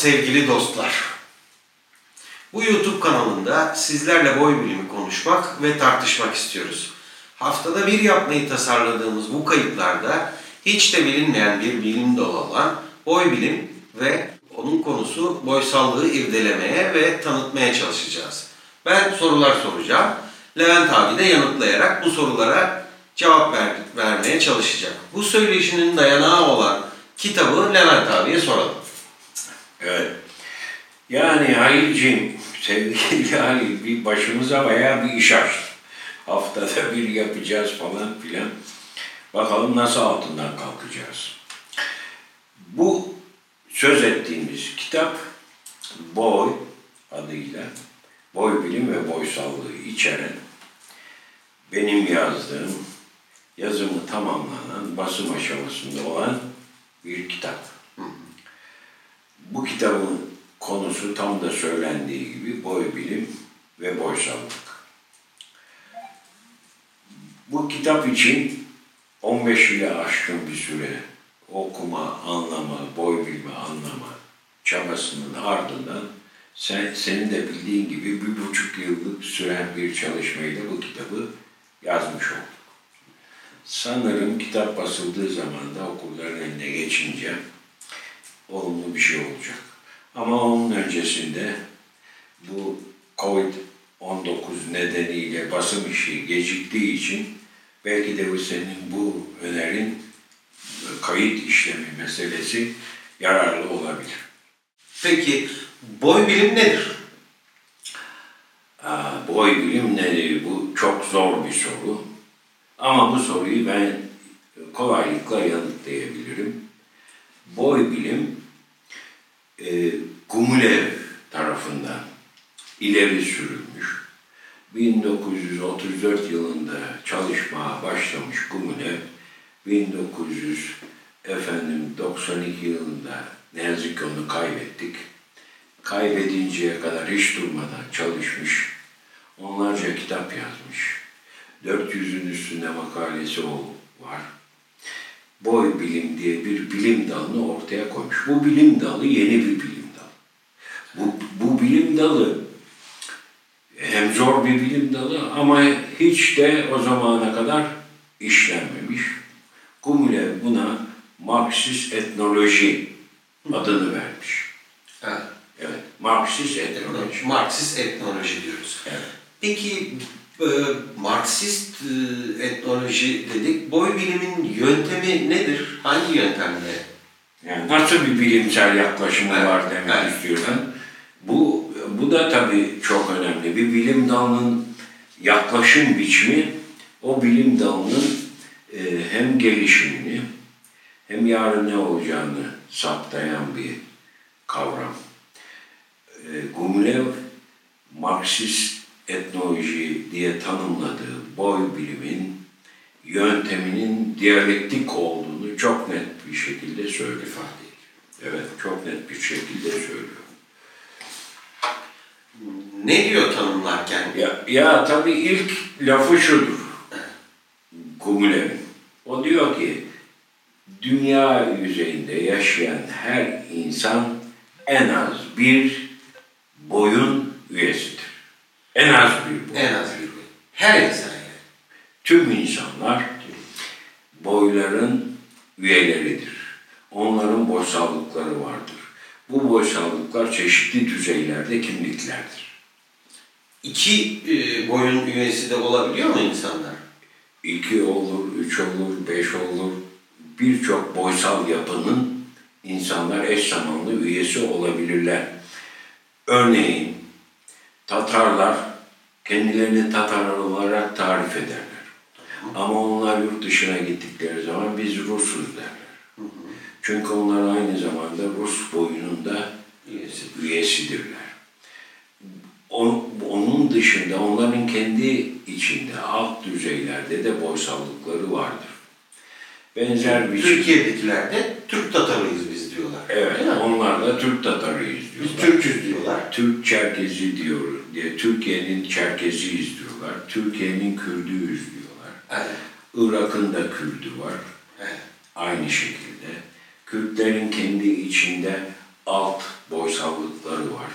sevgili dostlar. Bu YouTube kanalında sizlerle boy bilimi konuşmak ve tartışmak istiyoruz. Haftada bir yapmayı tasarladığımız bu kayıtlarda hiç de bilinmeyen bir bilim dalı olan boy bilim ve onun konusu boysallığı irdelemeye ve tanıtmaya çalışacağız. Ben sorular soracağım. Levent abi de yanıtlayarak bu sorulara cevap ver, vermeye çalışacak. Bu söyleşinin dayanağı olan kitabı Levent abiye soralım. Evet. Yani Halil'ciğim, sevgili Halil bir başımıza bayağı bir iş açtı. Haftada bir yapacağız falan filan. Bakalım nasıl altından kalkacağız. Bu söz ettiğimiz kitap Boy adıyla boy bilim ve boysallığı içeren benim yazdığım yazımı tamamlanan basım aşamasında olan bir kitap. Bu kitabın konusu tam da söylendiği gibi boy bilim ve boysallık. Bu kitap için 15 ile aşkın bir süre okuma, anlama, boy bilme, anlama çabasının ardından sen, senin de bildiğin gibi bir buçuk yıllık süren bir çalışmayla bu kitabı yazmış olduk. Sanırım kitap basıldığı zaman da okulların eline geçince olumlu bir şey olacak. Ama onun öncesinde bu Covid-19 nedeniyle basım işi geciktiği için belki de bu senin bu önerin kayıt işlemi meselesi yararlı olabilir. Peki boy bilim nedir? Aa, boy bilim nedir? Bu çok zor bir soru. Ama bu soruyu ben kolaylıkla yanıtlayabilirim. Boy bilim e, Gumulev tarafından ileri sürülmüş. 1934 yılında çalışmaya başlamış Gumulev, 1900 efendim 92 yılında ne yazık ki onu kaybettik. Kaybedinceye kadar hiç durmadan çalışmış. Onlarca kitap yazmış. 400'ün üstünde makalesi var. Boy bilim diye bir bilim dalını ortaya koymuş. Bu bilim dalı yeni bir bilim dalı. Bu, bu bilim dalı hem zor bir bilim dalı ama hiç de o zamana kadar işlenmemiş. Gumulev buna Marksist etnoloji adını vermiş. Evet. Evet, Marksist etnoloji. Marksist etnoloji diyoruz. Evet. Peki e, Marksist e, etnoloji dedik. Boy bilimin yöntemi nedir? Hangi yöntemle? Yani nasıl bir bilimsel yaklaşımı Evet, var demek evet, istiyorsun. Bu, bu da tabii çok önemli. Bir bilim dalının yaklaşım biçimi o bilim dalının e, hem gelişimini hem yarın ne olacağını saptayan bir kavram. E, Gumulev Marksist etnoloji diye tanımladığı boy bilimin yönteminin diyalektik olduğunu çok net bir şekilde söylüyor. Evet, çok net bir şekilde söylüyor. Ne diyor tanımlarken? Ya, ya tabii ilk lafı şudur. Gumulev'in. O diyor ki, dünya yüzeyinde yaşayan her insan en az bir boyun üyesidir. En az bir boy. En az bir boy. Her insan yani. Tüm insanlar boyların üyeleridir. Onların boysallıkları vardır. Bu boysallıklar çeşitli düzeylerde kimliklerdir. İki e, boyun üyesi de olabiliyor mu insanlar? İki olur, üç olur, beş olur. Birçok boysal yapının insanlar eş zamanlı üyesi olabilirler. Örneğin Tatarlar kendilerini Tatar olarak tarif ederler. Ama onlar yurt dışına gittikleri zaman biz Rusuz derler. Çünkü onlar aynı zamanda Rus boyununda Üyesi. üyesidirler. On- Onun dışında onların kendi içinde alt düzeylerde de boysallıkları vardır. Benzer bir şey. Türkiye'dekiler de Türk Tatarıyız diyorlar. Evet, onlar da Türk Tatarıyız Biz diyorlar. Türk'üz diyorlar. Türk Çerkezi diyor diye Türkiye'nin Çerkeziyiz diyorlar. Türkiye'nin Kürdüyüz diyorlar. Evet. Irak'ın da Kürdü var. evet. Aynı şekilde. Kürtlerin kendi içinde alt boysallıkları var.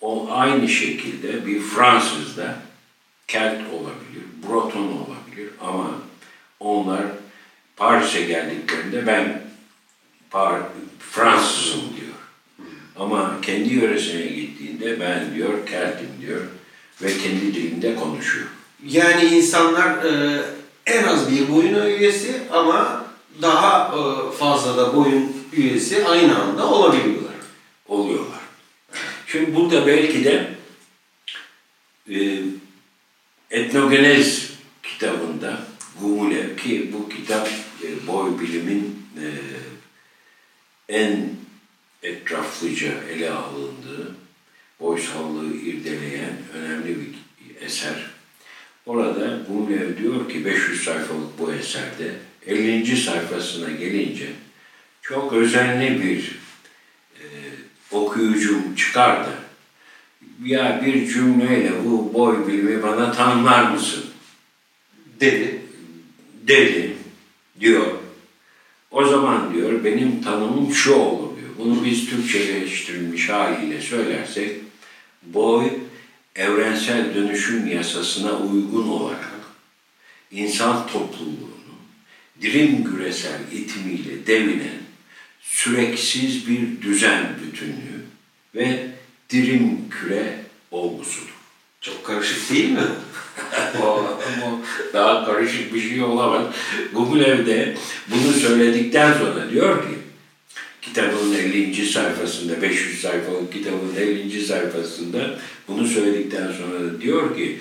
O aynı şekilde bir Fransızda Kelt olabilir, Breton olabilir ama onlar Paris'e geldiklerinde ben Fransızım diyor. Ama kendi yöresine gittiğinde ben diyor Kelt'im diyor ve kendi dilinde konuşuyor. Yani insanlar e, en az bir boyun üyesi ama daha e, fazla da boyun üyesi aynı anda olabiliyorlar. oluyorlar. Şimdi burada belki de e, Etnogenez kitabında Gumulev ki bu kitap e, boy bilimin e, en etraflıca ele alındığı, boysallığı irdeleyen önemli bir eser. Orada Gumulev diyor ki 500 sayfalık bu eserde 50. sayfasına gelince çok özenli bir e, okuyucum çıkardı. Ya bir cümleyle bu boy bilimi bana tanımlar mısın? Dedi. dedi diyor. O zaman diyor benim tanımım şu olur diyor. Bunu biz Türkçeleştirilmiş haliyle söylersek boy evrensel dönüşüm yasasına uygun olarak insan topluluğunu dirim güresel itimiyle devinen süreksiz bir düzen bütünlüğü ve dirim küre olgusudur. Çok karışık değil mi? Daha karışık bir şey olamaz. Gumilev de bunu söyledikten sonra diyor ki kitabın 50. sayfasında 500 sayfalık kitabın 50. sayfasında bunu söyledikten sonra diyor ki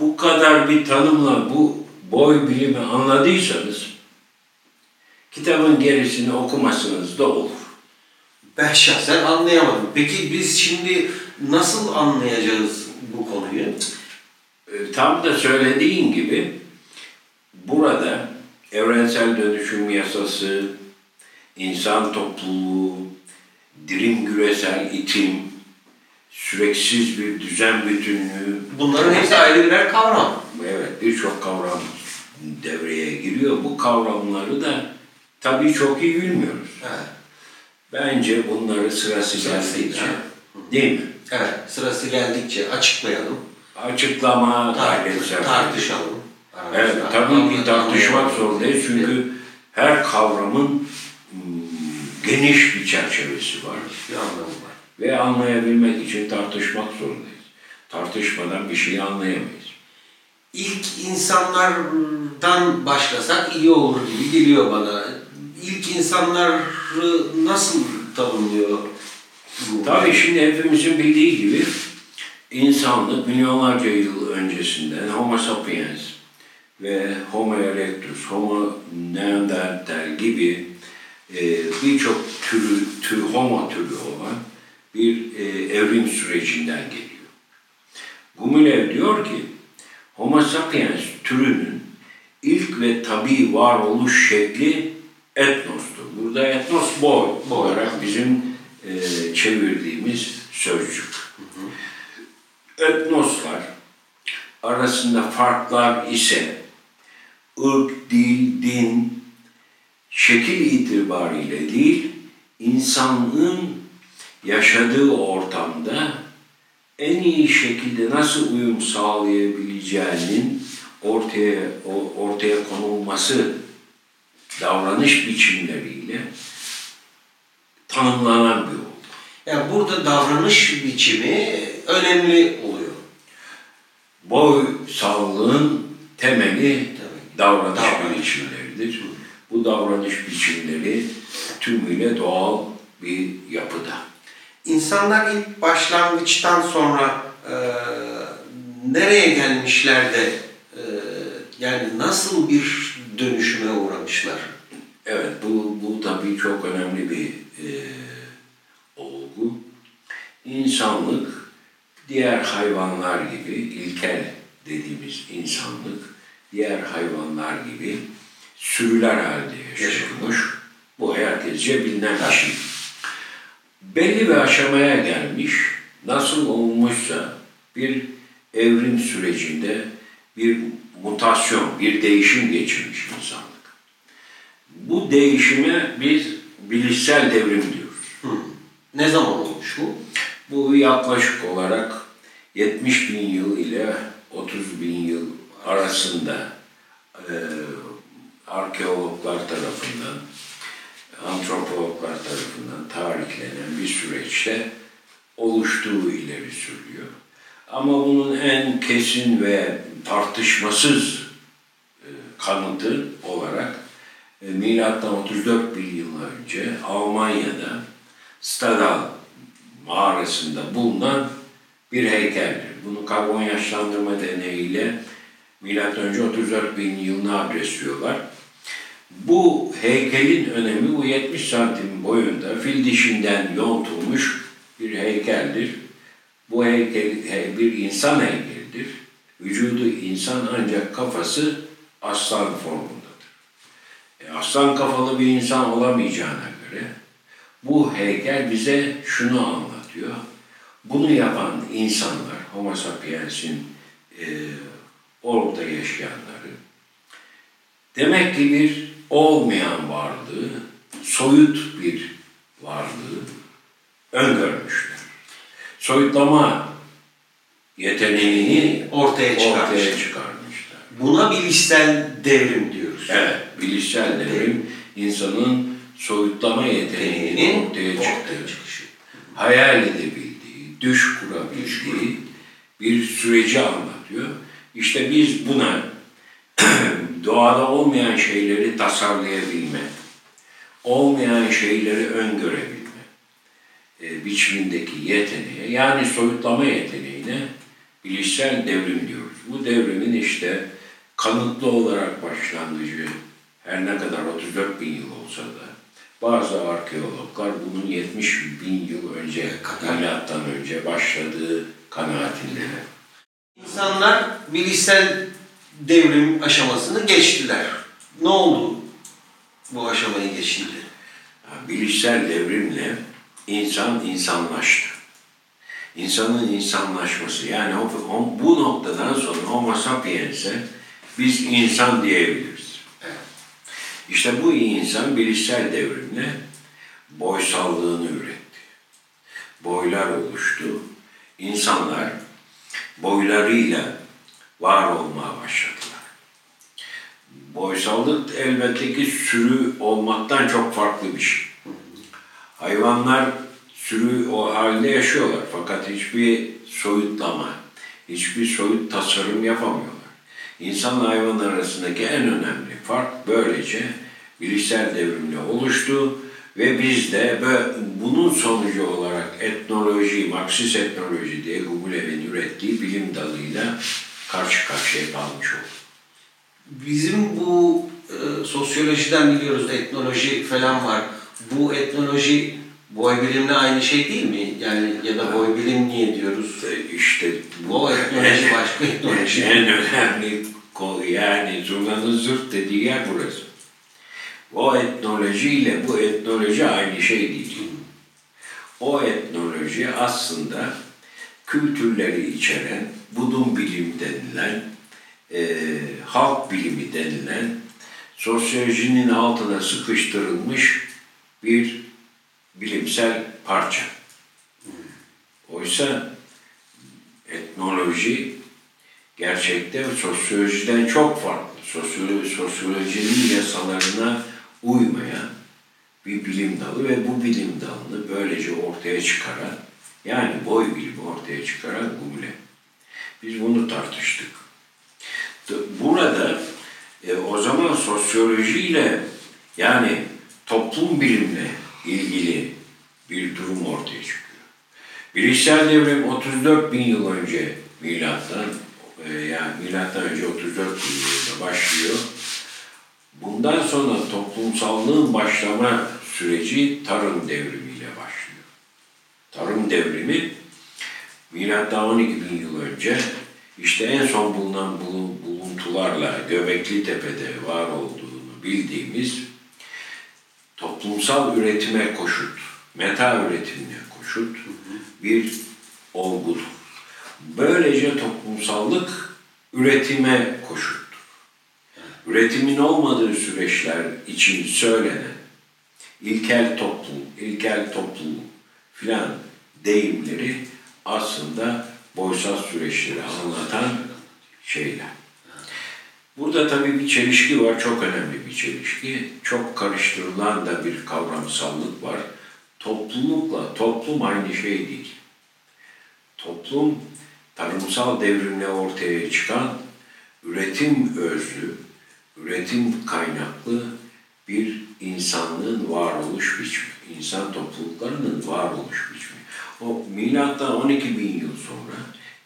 bu kadar bir tanımla bu boy bilimi anladıysanız kitabın gerisini okumasınız da olur. Ben şahsen anlayamadım. Peki biz şimdi nasıl anlayacağız bu konuyu? E, Tam da söylediğin gibi burada evrensel dönüşüm yasası, insan topluluğu, dirim güresel itim, süreksiz bir düzen bütünlüğü, Bunların hepsi ayrı birer kavram. evet birçok kavram devreye giriyor. Bu kavramları da tabii çok iyi bilmiyoruz. Evet. Bence bunları sırası Sırası, geldikçe, evet. değil mi? Evet, sırası geldikçe açıklayalım, Açıklama sarf tartışalım. Evet, tabii ki tartışmak zorundayız çünkü her kavramın mm, geniş bir çerçevesi var bir anlamı var. ve anlayabilmek için tartışmak zorundayız. Tartışmadan bir şey anlayamayız. İlk insanlardan başlasak iyi olur gibi geliyor bana. İlk insanları nasıl tanımlıyor? Tabii şimdi hepimizin bildiği gibi insanlık milyonlarca yıl öncesinden Homo sapiens ve Homo erectus, Homo neanderthal gibi e, birçok türü, tür, homo türü olan bir e, evrim sürecinden geliyor. Gumilev diyor ki, Homo sapiens türünün ilk ve tabi varoluş şekli etnostur. Burada etnos boy olarak bizim e, çevirdiğimiz sözcük. Etnoslar arasında farklar ise ırk, dil, din, şekil itibariyle değil, insanlığın yaşadığı ortamda en iyi şekilde nasıl uyum sağlayabileceğinin ortaya ortaya konulması davranış biçimleriyle tanımlanan bir olgu. Yani burada davranış biçimi önemli oluyor. Boy sağlığın temeli Tabii. davranış Davranış. biçimleridir. Bu davranış biçimleri tümüyle doğal bir yapıda. İnsanlar ilk başlangıçtan sonra e, nereye gelmişler de e, yani nasıl bir dönüşüme uğramışlar? Evet, bu, bu tabii çok önemli bir e, olgu. İnsanlık, diğer hayvanlar gibi, ilkel dediğimiz insanlık, diğer hayvanlar gibi sürüler halinde yaşıyormuş. Bu herkesce bilinen bir şey. Belli bir aşamaya gelmiş, nasıl olmuşsa bir evrim sürecinde bir mutasyon, bir değişim geçirmiş insanlık. Bu değişime biz bilişsel devrim diyoruz. Ne zaman olmuş bu? Bu yaklaşık olarak 70 bin yıl ile 30 bin yıl arasında e, arkeologlar tarafından, antropologlar tarafından tarihlenen bir süreçte oluştuğu ileri sürüyor. Ama bunun en kesin ve tartışmasız e, kanıtı olarak e, milattan 34 bin yıl önce Almanya'da Stadal mağarasında bulunan bir heykeldir. Bunu karbon yaşlandırma deneyiyle önce 34 bin yılına adresliyorlar. Bu heykelin önemi bu 70 santim boyunda fil dişinden yontulmuş bir heykeldir. Bu heykel he- bir insan heykelidir. Vücudu insan ancak kafası aslan formundadır. E, aslan kafalı bir insan olamayacağına göre bu heykel bize şunu anlatıyor. Bunu yapan insanlar, Homo sapiens'in e, orada yaşayanları, demek ki bir olmayan varlığı, soyut bir varlığı öngörmüşler. Soyutlama yeteneğini Ortaya çıkarmış. ortaya çıkarmışlar. Buna bilişsel devrim diyoruz. Evet, bilişsel devrim insanın soyutlama yeteneğini Deneyinin ortaya ortaya çıkışı. hayal edebildiği, düş kurabildiği bir süreci anlatıyor. İşte biz buna doğada olmayan şeyleri tasarlayabilme, olmayan şeyleri öngörebilme e, biçimindeki yeteneğe, yani soyutlama yeteneğine bilişsel devrim diyoruz. Bu devrimin işte kanıtlı olarak başlangıcı her ne kadar 34 bin yıl olsa da bazı arkeologlar bunun 70 bin yıl önce, kadar. milattan önce başladığı kanaatindeler. İnsanlar bilişsel devrim aşamasını geçtiler. Ne oldu bu aşamayı? Yani Bilişsel devrimle insan insanlaştı. İnsanın insanlaşması yani bu noktadan sonra Homo sapiens'e biz insan diyebiliriz. İşte bu insan bilişsel devrimle boysallığını üretti. Boylar oluştu. İnsanlar boylarıyla var olmaya başladılar. Boysallık elbette ki sürü olmaktan çok farklı bir şey. Hayvanlar sürü o halde yaşıyorlar fakat hiçbir soyutlama, hiçbir soyut tasarım yapamıyorlar. İnsanla hayvan arasındaki en önemli fark böylece bilişsel devrimle oluştu ve biz de bunun sonucu olarak etnoloji, Marksist etnoloji diye Gugulev'in ürettiği bilim dalıyla karşı karşıya kalmış olduk. Bizim bu e, sosyolojiden biliyoruz etnoloji falan var. Bu etnoloji boy bilimle aynı şey değil mi? Yani ya da boy bilim niye diyoruz? İşte Bu etnoloji başka etnoloji. En önemli yani zurnanın zırt dediği yer burası. O etnolojiyle bu etnoloji aynı şey değil. O etnoloji aslında kültürleri içeren, budun bilim denilen, e, halk bilimi denilen, sosyolojinin altına sıkıştırılmış bir bilimsel parça. Oysa etnoloji gerçekte sosyolojiden çok farklı. Sosyolo- sosyolojinin yasalarına uymayan bir bilim dalı ve bu bilim dalını böylece ortaya çıkaran, yani boy bilimi ortaya çıkaran Gumle. Biz bunu tartıştık. Burada e, o zaman sosyolojiyle yani toplum bilimle ilgili bir durum ortaya çıkıyor. Bilişsel devrim 34 bin yıl önce milattan yani milattan önce 34 bin yılında başlıyor. Bundan sonra toplumsallığın başlama süreci tarım devrimiyle başlıyor. Tarım devrimi milattan 12 bin yıl önce işte en son bulunan bulun- buluntularla Göbekli Tepe'de var olduğunu bildiğimiz toplumsal üretime koşut, meta üretimine koşut bir olgudur. Böylece toplumsallık üretime koşuttur. Üretimin olmadığı süreçler için söylenen ilkel toplum, ilkel toplum filan deyimleri aslında boysal süreçleri anlatan şeyler. Burada tabii bir çelişki var, çok önemli bir çelişki. Çok karıştırılan da bir kavramsallık var. Toplulukla toplum aynı şey değil. Toplum tarımsal devrimle ortaya çıkan üretim özlü, üretim kaynaklı bir insanlığın varoluş biçimi, insan topluluklarının varoluş biçimi. O milattan 12 bin yıl sonra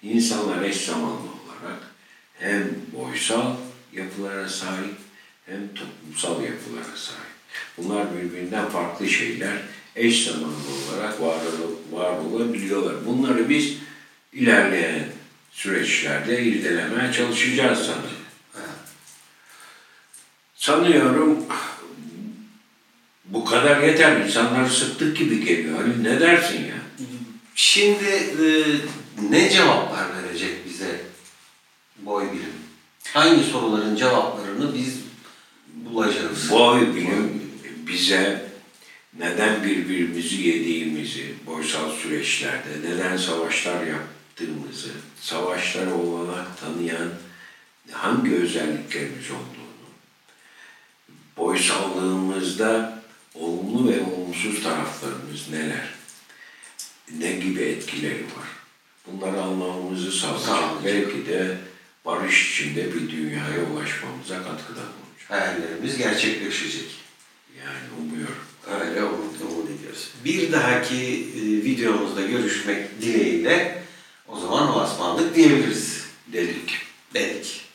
insanlar eş zamanlı olarak hem boysal yapılara sahip hem toplumsal yapılara sahip. Bunlar birbirinden farklı şeyler eş zamanlı olarak var, var olabiliyorlar. Bunları biz ilerleyen süreçlerde irdelemeye çalışacağız sanırım. Sanıyorum bu kadar yeter. İnsanları sıktık gibi geliyor. Halil ne dersin ya? Şimdi e, ne cevaplar verecek bize boy bilim? Hangi soruların cevaplarını biz bulacağız? Boy bilim bize neden birbirimizi yediğimizi, boysal süreçlerde neden savaşlar yaptığımızı, savaşlara olanak tanıyan hangi özelliklerimiz olduğunu, boysallığımızda olumlu ve olumsuz taraflarımız neler, ne gibi etkileri var. Bunları anlamamızı sağlayacak. Sağlayacak. Belki de barış içinde bir dünyaya ulaşmamıza katkıda bulunacak. Hayallerimiz gerçekleşecek. Yani umuyorum. Öyle umut, umut ediyoruz. Bir dahaki e, videomuzda görüşmek dileğiyle o zaman o asmanlık diyebiliriz Dedik. dedik.